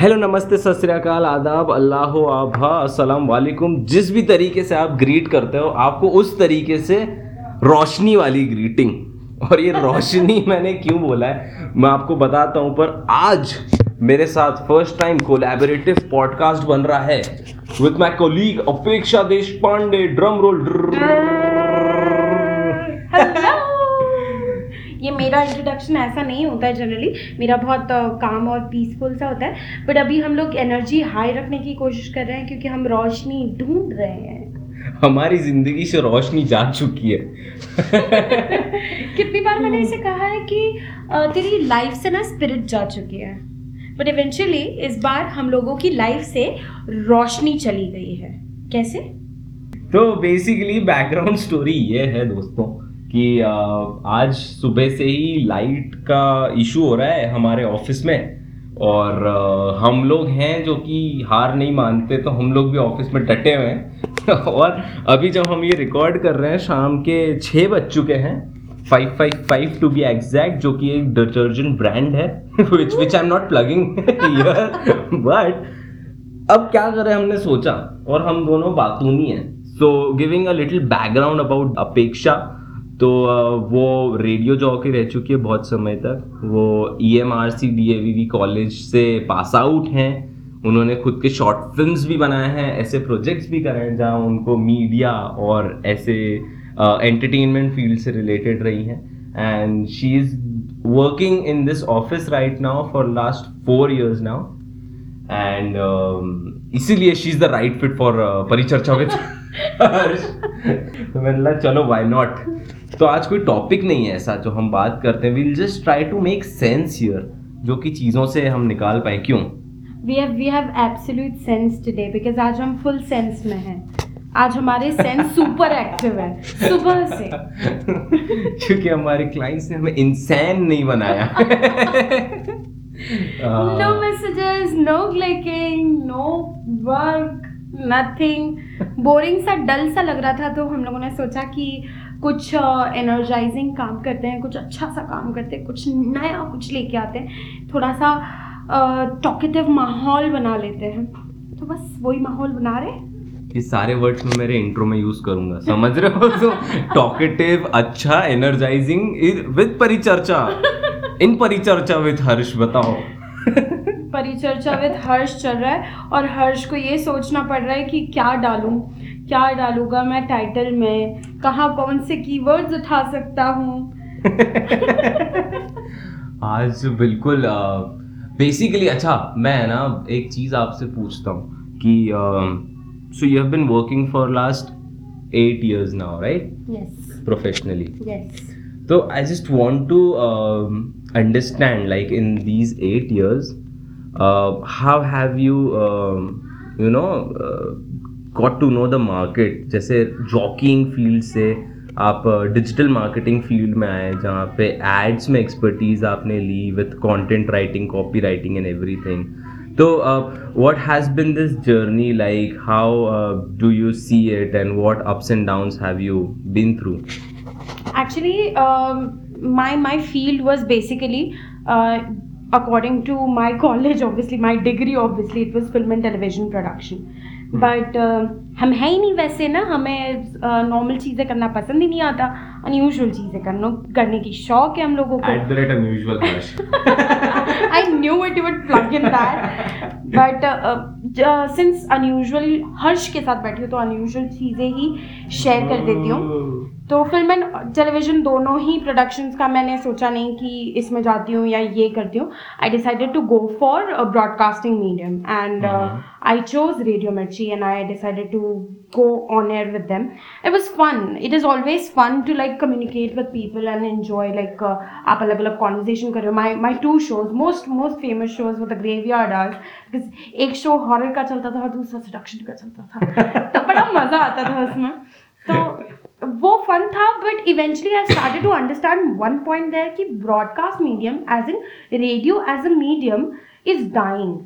Hello नमस्ते, सत श्रीकाल आदाब, अल्लाह, आभा, अस्सलाम वालेकुम। जिस भी तरीके से आप ग्रीट करते हो, आपको उस तरीके से रोशनी वाली ग्रीटिंग और ये रोशनी मैंने क्यों बोला है? मैं आपको बताता हूँ, पर आज मेरे साथ फ़र्स्ट टाइम कोलैबोरेटिव पॉडकास्ट बन रहा है with my colleague Apeksha Deshpande drum role ये मेरा इंट्रोडक्शन ऐसा नहीं होता है जनरली मेरा बहुत काम और पीसफुल सा होता है। बट अभी हम लोग एनर्जी हाई रखने की कोशिश कर रहे हैं क्योंकि हम रोशनी ढूंढ रहे हैं। हमारी ज़िंदगी से रोशनी जा चुकी है। कितनी बार मैंने इसे कहा है कि तेरी लाइफ से ना स्पिरिट जा चुकी है। बट इवेंचुअली इस बार हम लोगों की लाइफ से रोशनी चली गई है। कैसे? तो बेसिकली बैकग्राउंड स्टोरी ये है दोस्तों। कि आज सुबह से ही लाइट का इशू हो रहा है हमारे ऑफ़िस में। और हम लोग हैं जो कि हार नहीं मानते तो हम लोग भी ऑफ़िस में डटे हुए हैं। और अभी जब हम ये रिकॉर्ड कर रहे हैं, शाम के छः बज चुके हैं five five five to be exact जो कि एक डिटर्जेंट ब्रांड है which which I am not plugging but अब क्या करें, हमने सोचा, और हम दोनों बातूनी हैं। So giving a little background about Apeksha तो वो रेडियो जॉकी रह चुकी है बहुत समय तक। वो E M R C D A V college से पास आउट हैं। उन्होंने खुद के शॉर्ट फिल्म्स भी बनाए हैं, ऐसे प्रोजेक्ट्स भी करे हैं जहाँ उनको मीडिया और ऐसे एंटरटेनमेंट फ़ील्ड से रिलेटेड रही हैं। And she is working in this office right now for last four years now and इसीलिए she is the right fit for परिचर्चा विद तो मैंने चलो वाई नॉट तो आज कोई टॉपिक नहीं है ऐसा जो हम बात करते हैं। Will just try to make sense here जो कि चीज़ों से हम निकाल पाए। क्यों? We have we have absolute sense today because आज हम फुल सेंस में हैं। आज हमारे सेंस सुपर एक्टिव है सुबह से। क्योंकि हमारे क्लाइंट्स ने हमें इंसान नहीं बनाया। No messages no clicking no work nothing boring सा डल सा लग रहा था तो हम लोगों ने सोचा कि कुछ एनर्जाइजिंग uh, काम करते हैं कुछ अच्छा सा काम करते हैं कुछ नया कुछ लेके आते हैं थोड़ा सा टॉकेटिव uh, माहौल बना लेते हैं। तो बस वही माहौल बना रहे ये सारे वर्ड्स में मेरे इंट्रो में यूज़ करूँगा समझ रहे हो? तो टॉकेटिव अच्छा एनर्जाइजिंग विद परिचर्चा। इन परिचर्चा विद हर्ष बताओ। परिचर्चा विद हर्ष चल रहा है और हर्ष को ये सोचना पड़ रहा है कि क्या डालूं क्या डालूँगा मैं टाइटल में कहाँ कौन से कीवर्ड्स उठा सकता हूँ? आज बिल्कुल बेसिकली अच्छा मैं ना एक चीज़ आपसे पूछता हूँ कि so you have been working for last eight years now right professionally तो I just want to understand like in these eight years how have you you know got to know the market जैसे jockeying field से आप digital marketing field में आए, जहाँ पे ads में expertise आपने ली with content writing copy writing and everything तो what has been this journey like how do you see it and what ups and down have you been through actually my my field was basically according to my college obviously my degree obviously it was film and television production but uh, हम है ही नहीं वैसे ना हमें normal uh, चीज़ें करना पसंद ही नहीं आता। अनयूजल चीज़ें करना करने की शौक है हम लोगों को। Knew it would plug in that but since unusual Harsh के साथ बैठी हूँ तो अनयूजल चीज़ें ही शेयर कर देती हूँ। तो फ़िल्म एंड टेलीविज़न दोनों ही प्रोडक्शंस का मैंने सोचा नहीं कि इसमें जाती हूँ या ये करती हूँ। I decided to go for broadcasting medium and I chose radio Mirchi and I decided to go on air with them it was fun it is always fun to like communicate with people and enjoy like आप अलग अलग conversation कर रहे हो my my two shows most most famous shows with the graveyard hours एक show horror का चलता था और दूसरा सडक्शन का चलता था तो बड़ा मज़ा आता था उसमें तो वो फन था but eventually I started to understand one point there कि broadcast medium as in radio as a medium is dying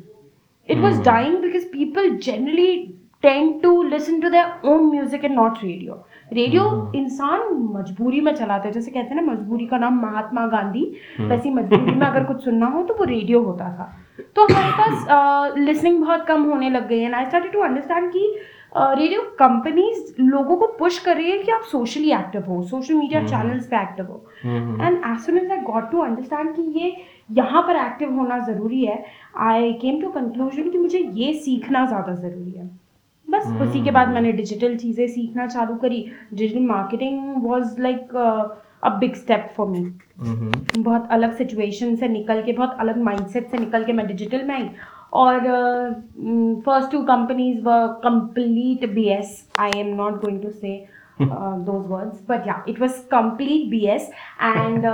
it was dying because people generally tend to listen to their own music and not radio radio hmm. इंसान मजबूरी में चलाते है जैसे कहते हैं ना मजबूरी का नाम महात्मा गांधी हम्म। वैसी मजबूरी में अगर कुछ सुनना हो तो वो रेडियो होता था तो हमारे पास लिसनिंग बहुत कम होने लग गई है आई स्टार्टेड टू अंडरस्टैंड कि रेडियो कंपनीज़ लोगों को पुश कर रही है कि आप सोशली एक्टिव हो सोशल मीडिया। चैनल्स पे एक्टिव हो and as soon as I got to understand कि ये यहाँ पर एक्टिव होना ज़रूरी है आई केम टू कंक्लूजन कि मुझे ये सीखना ज़्यादा ज़रूरी है बस उसी के बाद। मैंने डिजिटल चीज़ें सीखना चालू करी। Digital marketing was like a big step for me बहुत अलग सिचुएशन से निकल के बहुत अलग माइंडसेट से निकल के मैं डिजिटल में आई। और first two companies were complete B S I am not going to say those words but yeah it was complete B S and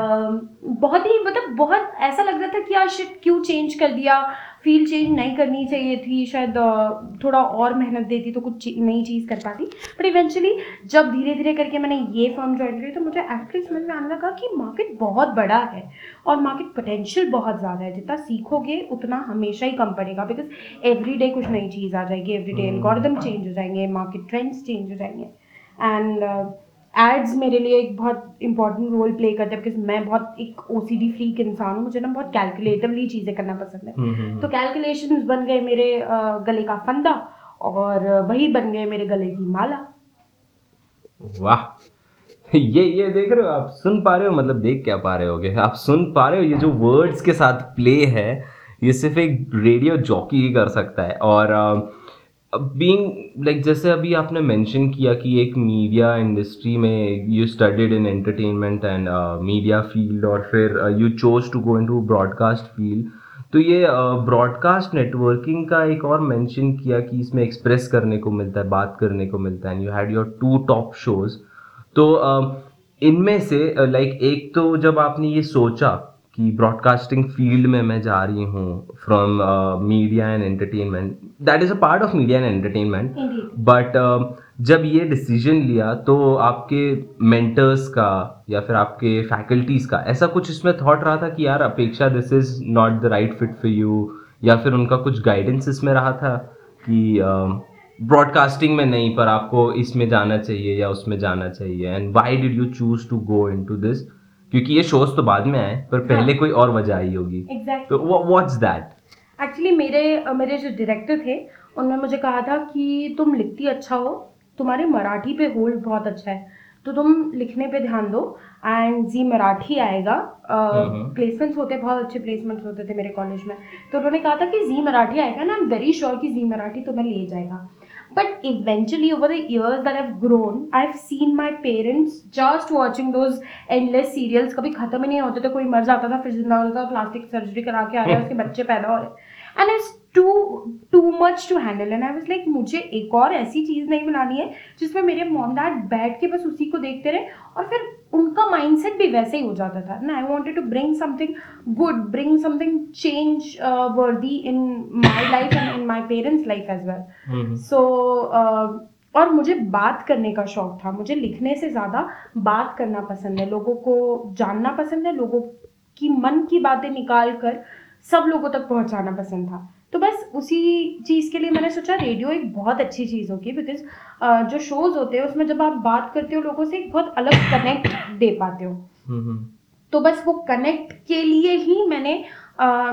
बहुत ही मतलब बहुत ऐसा लग रहा था कि यार शिट क्यों चेंज कर दिया? फील चेंज नहीं करनी चाहिए थी शायद uh, थोड़ा और मेहनत देती तो कुछ नई चीज़ कर पाती। बट इवेंचुअली जब धीरे धीरे करके मैंने ये फर्म ज्वाइन करी तो मुझे एक्चुअली समझ में आने लगा कि मार्केट बहुत बड़ा है और मार्केट पोटेंशियल बहुत ज़्यादा है। जितना सीखोगे उतना हमेशा ही कम पड़ेगा बिकॉज़ एवरी कुछ नई चीज़ आ जाएगी एवरी डे। एल्गोरिदम चेंज हो जाएँगे मार्केट ट्रेंड्स चेंज हो जाएँगे। एंड एड्स मेरे लिए एक बहुत इंपॉर्टेंट रोल प्ले करते हैं बिकॉज़ मैं बहुत एक ओ सी डी फ्रीक इंसान हूँ। मुझे ना बहुत कैलकुलेटिवली चीज़ें करना पसंद है। हम्म, तो कैलकुलेशंस बन गए मेरे अ, गले का फंदा और वही बन गए मेरे गले की माला। वाह। ये ये देख रहे हो आप सुन पा रहे हो मतलब देख क्या पा रहे होगे? आप सुन पा रहे हो ये जो वर्ड्स के साथ प्ले है ये सिर्फ़ एक रेडियो जॉकी ही कर सकता है। और बीइंग लाइक जैसे अभी आपने मेंशन किया कि एक मीडिया इंडस्ट्री में you studied in entertainment and media field और फिर you chose to go into broadcast field तो ये ब्रॉडकास्ट uh, नेटवर्किंग का एक और मेंशन किया कि इसमें एक्सप्रेस करने को मिलता है बात करने को मिलता है and you had your two top shows तो अ, इनमें से लाइक uh, like, एक तो जब आपने ये सोचा कि ब्रॉडकास्टिंग फ़ील्ड में मैं जा रही हूँ from media and entertainment that is a part of media and entertainment but जब ये डिसीज़न लिया तो आपके मेंटर्स का या फिर आपके फैकल्टीज़ का ऐसा कुछ इसमें थॉट रहा था कि यार Apeksha this is not the right fit for you या फिर उनका कुछ गाइडेंस इसमें रहा था कि ब्रॉडकास्टिंग uh, में नहीं पर आपको इसमें जाना चाहिए या उसमें जाना चाहिए? And why did you choose to go into this क्योंकि ये शोज़ तो बाद में आए पर पहले कोई और वजह आई होगी। एग्जैक्टली तो व्हाट्स दैट एक्चुअली मेरे मेरे जो डायरेक्टर थे उन्होंने मुझे कहा था कि तुम लिखती अच्छा हो तुम्हारे मराठी पे होल्ड बहुत अच्छा है। तो तुम लिखने पे ध्यान दो एंड जी मराठी आएगा। प्लेसमेंट्स होते बहुत अच्छे प्लेसमेंट्स होते थे मेरे कॉलेज में। तो उन्होंने कहा था कि जी मराठी आएगा ना आई एम वेरी श्योर कि जी मराठी तुम्हें ले जाएगा। But eventually over the years that I've grown, I've seen my parents just watching those endless serials. कभी खत्म ही नहीं होते थे, कोई मर जाता था, फिर ज़िंदा होता था प्लास्टिक सर्जरी करा के आ रहा है उसके बच्चे पैदा हो रहे। And it's too too much to handle and I was like मुझे एक और ऐसी चीज़ नहीं बनानी है जिसमें मेरे मॉम डैड बैठ के बस उसी को देखते रहे और फिर उनका माइंडसेट भी वैसे ही हो जाता था। ना I wanted to bring something good bring something change worthy in my life and in my parents life as well so और मुझे बात करने का शौक था। मुझे लिखने से ज़्यादा बात करना पसंद है। लोगों को जानना पसंद है। लोगों की मन की बातें निकाल कर सब लोगों तक पहुंचाना पसंद था। तो बस उसी चीज़ के लिए मैंने सोचा रेडियो एक बहुत अच्छी चीज़ होगी बिकॉज़ जो शोज़ होते हैं उसमें जब आप बात करते हो लोगों से एक बहुत अलग कनेक्ट दे पाते हो। तो बस वो कनेक्ट के लिए ही मैंने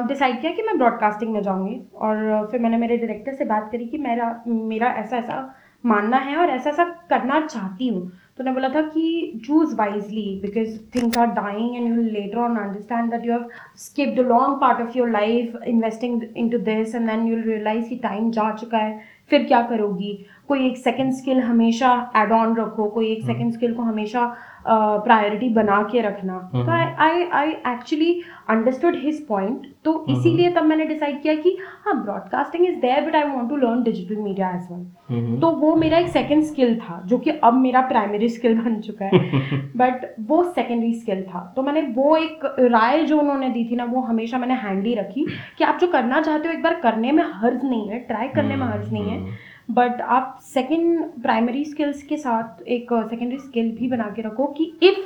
डिसाइड किया कि मैं ब्रॉडकास्टिंग में जाऊँगी। और फिर मैंने मेरे डायरेक्टर से बात करी कि मेरा मेरा ऐसा ऐसा मानना है और ऐसा ऐसा करना चाहती हूँ। तो उन्होंने बोला था कि choose wisely because things are dying and you later on understand that you have skipped the long part of your life investing in to this and then you realize कि टाइम जा चुका है फिर क्या करोगी? कोई एक सेकेंड स्किल हमेशा एड ऑन रखो कोई एक सेकेंड स्किल को हमेशा प्रायोरिटी बना के रखना। तो हम्म। I I actually understood his point तो हम्म। इसीलिए तब मैंने डिसाइड किया कि हाँ broadcasting is there but I want to learn digital media as well तो वो मेरा एक सेकंड स्किल था जो कि अब मेरा प्राइमरी स्किल बन चुका है। बट वो सेकेंडरी स्किल था। तो मैंने वो एक राय जो उन्होंने दी थी ना वो हमेशा मैंने हैंडी रखी कि आप जो करना चाहते हो एक बार करने में हर्ज नहीं है ट्राई करने में हर्ज नहीं है। बट आप सेकंड प्राइमरी स्किल्स के साथ एक सेकेंडरी स्किल भी बना के रखो कि if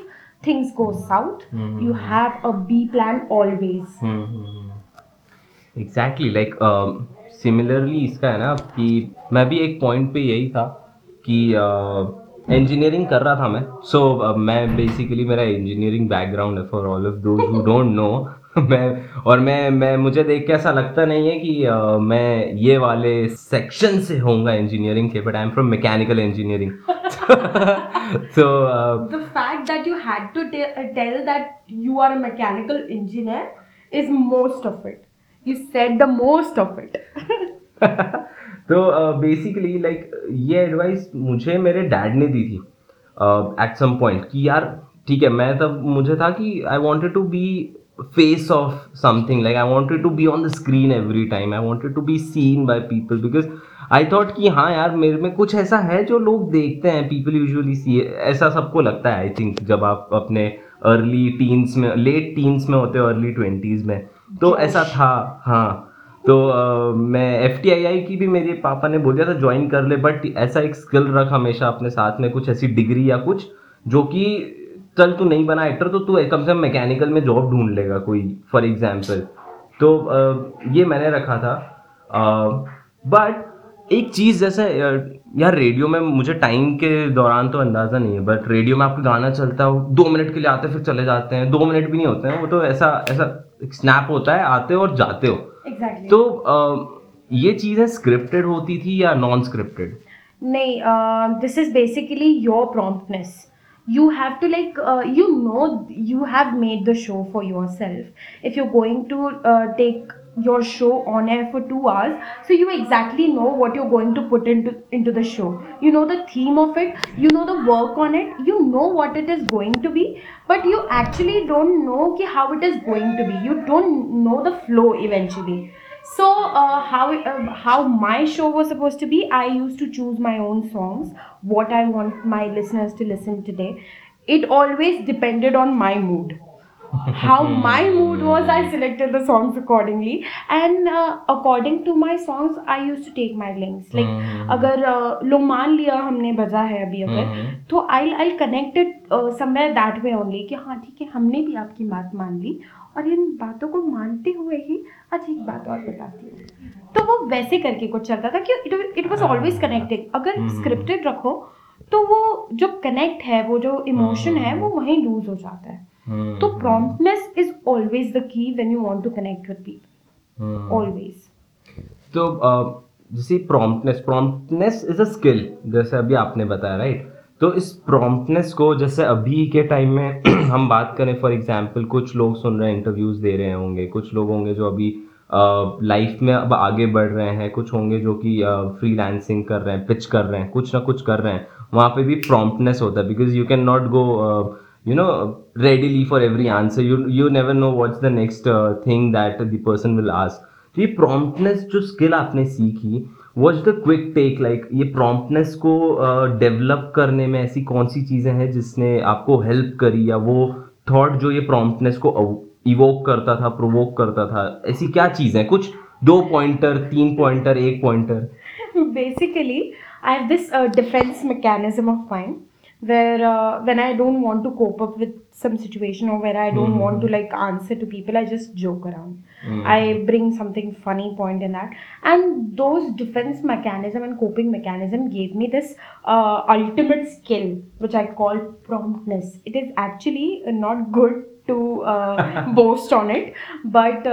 things go south you have a B plan always exactly like similarly इसका है ना कि मैं भी एक पॉइंट पे यही था कि uh, इंजीनियरिंग कर रहा था मैं। सो so, uh, मैं बेसिकली मेरा इंजीनियरिंग बैकग्राउंड है for all of those who don't know मैं और मैं मैं मुझे देख के ऐसा लगता नहीं है कि uh, मैं ये वाले सेक्शन से होऊँगा इंजीनियरिंग के but I am from mechanical engineering uh, the fact that you had to tell that you are a mechanical engineer is most of it. You said the most of it. तो basically like ये advice मुझे मेरे dad ने दी थी at some point कि यार ठीक है मैं तब मुझे था कि I wanted to be face of something like I wanted to be on the screen every time I wanted to be seen by people because I thought कि हाँ यार मेरे में कुछ ऐसा है जो लोग देखते हैं. पीपल यूजुअली सी ऐसा सबको लगता है आई थिंक जब आप अपने अर्ली टीन्स में लेट टीन्स में होते हो अर्ली ट्वेंटीज़ में. तो ऐसा था. हाँ. तो आ, मैं एफ़ की भी मेरे पापा ने बोल दिया था ज्वाइन कर ले. बट ऐसा एक स्किल रख हमेशा अपने साथ में कुछ ऐसी डिग्री या कुछ जो कि चल तू नहीं बना एक्टर तो तू कम से कम मैकेनिकल में जॉब ढूंढ लेगा कोई फॉर एग्ज़ाम्पल तो ये मैंने रखा था। बट एक चीज़ जैसे यार रेडियो में मुझे टाइम के दौरान तो अंदाज़ा नहीं है बट रेडियो में आपका गाना चलता है दो मिनट के लिए आते फिर चले जाते हैं दो मिनट भी नहीं होते हैं वो तो ऐसा ऐसा स्नैप होता है आते हो और जाते हो। Exactly. तो आ, ये चीज़ें स्क्रिप्टेड होती थी या नॉन स्क्रिप्टेड नहीं this is basically your promptness you have to like uh, you know you have made the show for yourself. If you're going to uh, take your show on air for two hours so you exactly know what you're going to put into into the show. You know the theme of it you know the work on it you know what it is going to be but you actually don't know how it is going to be. You don't know the flow eventually so uh, how uh, how my show was supposed to be i used to choose my own songs what i want my listeners to listen today it always depended on my mood how my mood was i selected the songs accordingly and uh, according to my songs i used to take my links like mm-hmm. अगर uh, लो मान लिया हमने बजा है अभी अगर mm-hmm. तो I I connected somewhere that way only कि हाँ ठीक है हमने भी आपकी बात मान ली और इन बातों को मानते हुए ही अच्छा एक बात और बताती हूँ। तो वो वैसे करके कुछ चलता था कि it it was always connected अगर स्क्रिप्टेड रखो तो वो जो कनेक्ट है वो जो इमोशन है वो वहीं लूज हो जाता है। तो promptness is always the key when you want to connect with people always तो जैसे promptness promptness is a skill जैसे अभी आपने बताया राइट तो इस प्रॉम्प्टनेस को जैसे अभी के टाइम में हम बात करें फॉर एग्जांपल कुछ लोग सुन रहे हैं इंटरव्यूज़ दे रहे होंगे कुछ लोग होंगे जो अभी लाइफ में अब आगे बढ़ रहे हैं कुछ होंगे जो कि फ्रीलांसिंग कर रहे हैं पिच कर रहे हैं कुछ ना कुछ कर रहे हैं वहाँ पे भी प्रॉम्प्टनेस होता है because you can not go know readily for every answer you you never know what's the next uh, thing that the person will ask. तो ये प्रॉम्प्टनेस जो स्किल आपने सीखी was the quick take like ये promptness को develop uh, करने में ऐसी कौन सी चीज़ें हैं जिसने आपको हेल्प करी या वो थॉट जो ये प्रॉम्प्टनेस को इवोक करता था प्रोवोक करता था? ऐसी क्या चीज़ें कुछ दो पॉइंटर तीन पॉइंटर एक pointer basically I have this defence mechanism of mind where uh, when I don't want to cope up with some situation or where I don't mm-hmm. want to like answer to people, I just joke around. Mm-hmm. I bring something funny point in that, and those defense mechanism and coping mechanism gave me this uh, ultimate skill, which I call promptness. It is actually not good to boast on it but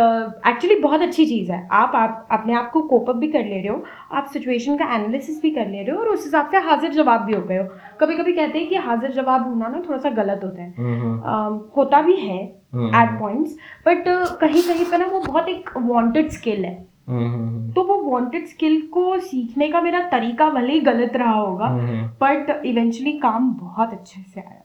actually बहुत अच्छी चीज़ है। आप आप अपने आप को cope up भी कर ले रहे हो आप सिचुएशन का एनालिसिस भी कर ले रहे हो और उस हिसाब से हाजिर जवाब भी हो गए हो। कभी कभी कहते हैं कि हाजिर जवाब होना ना थोड़ा सा गलत होता है। uh, होता भी है एट पॉइंट्स बट कहीं कहीं पर ना वो बहुत एक वांटेड स्किल है। तो वो वांटेड स्किल को सीखने का मेरा तरीका भले ही गलत रहा होगा बट इवेंचुअली काम बहुत अच्छे से आया।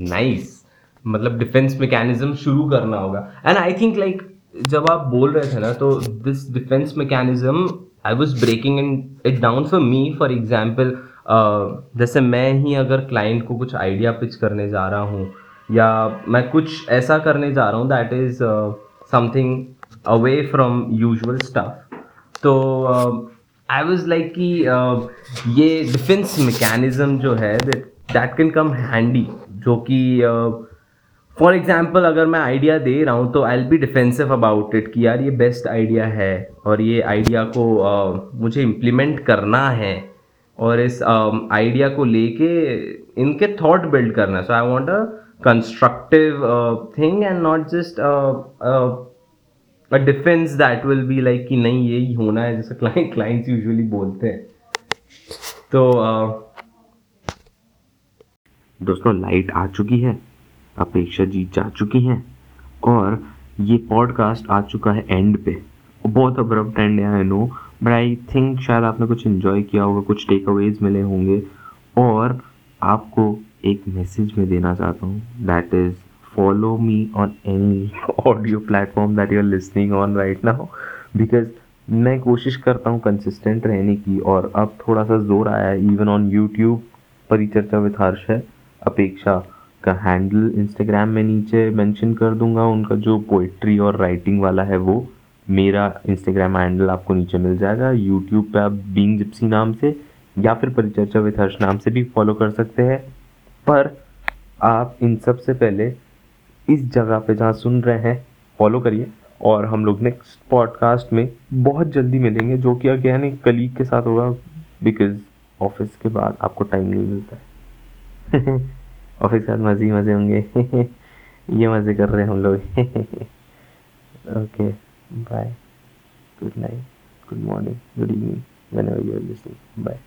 नाइस मतलब डिफेंस मैकेनिज्म शुरू करना होगा। एंड आई थिंक लाइक जब आप बोल रहे थे ना तो this defence mechanism I was breaking in it down for me for example जैसे मैं ही अगर क्लाइंट को कुछ आइडिया पिच करने जा रहा हूँ या मैं कुछ ऐसा करने जा रहा हूँ that is something away from usual stuff तो आई वॉज़ लाइक कि uh, ये डिफेंस मैकेनिज्म जो है दैट कैन कम हैंडी जो कि uh, फॉर एग्ज़ाम्पल अगर मैं आइडिया दे रहा हूँ तो I be defensive about it कि यार ये बेस्ट आइडिया है और ये आइडिया को uh, मुझे इम्प्लीमेंट करना है और इस आइडिया को लेके इनके थॉट बिल्ड करना so I want a constructive thing and not just a defence that will be like कि नहीं यही होना है जैसे क्लाइंट क्लाइंट्स यूजुअली बोलते हैं। तो uh, दोस्तों लाइट आ चुकी है। अपेक्षा जीत जा चुकी हैं और ये पॉडकास्ट आ चुका है एंड पे। बहुत abrupt end I know but I think शायद आपने कुछ इन्जॉय किया होगा, कुछ टेक अवेज मिले होंगे और आपको एक मैसेज में देना चाहता हूँ that is follow me on any audio platform that you are listening on right now because मैं कोशिश करता हूँ कंसिस्टेंट रहने की और अब थोड़ा सा ज़ोर आया है इवन ऑन यूट्यूब परिचर्चा विथ हर्ष है, अपेक्षा। का हैंडल इंस्टाग्राम में नीचे मेंशन कर दूँगा, उनका जो पोइट्री और राइटिंग वाला है वो, मेरा इंस्टाग्राम हैंडल आपको नीचे मिल जाएगा। यूट्यूब पे आप बींग जिप्सी नाम से या फिर परिचर्चा विथ हर्ष नाम से भी फॉलो कर सकते हैं। पर आप इन सबसे पहले इस जगह पे जहाँ सुन रहे हैं फॉलो करिए और हम लोग नेक्स्ट पॉडकास्ट में बहुत जल्दी मिलेंगे, जो कि अगेन एक कलीग के साथ होगा बिकॉज़ ऑफ़िस के बाद आपको टाइम नहीं मिलता है। ऑफ़िस फिर साथ मज़े मज़े होंगे। ये मज़े कर रहे हैं हम लोग। Okay bye good night good morning good evening bye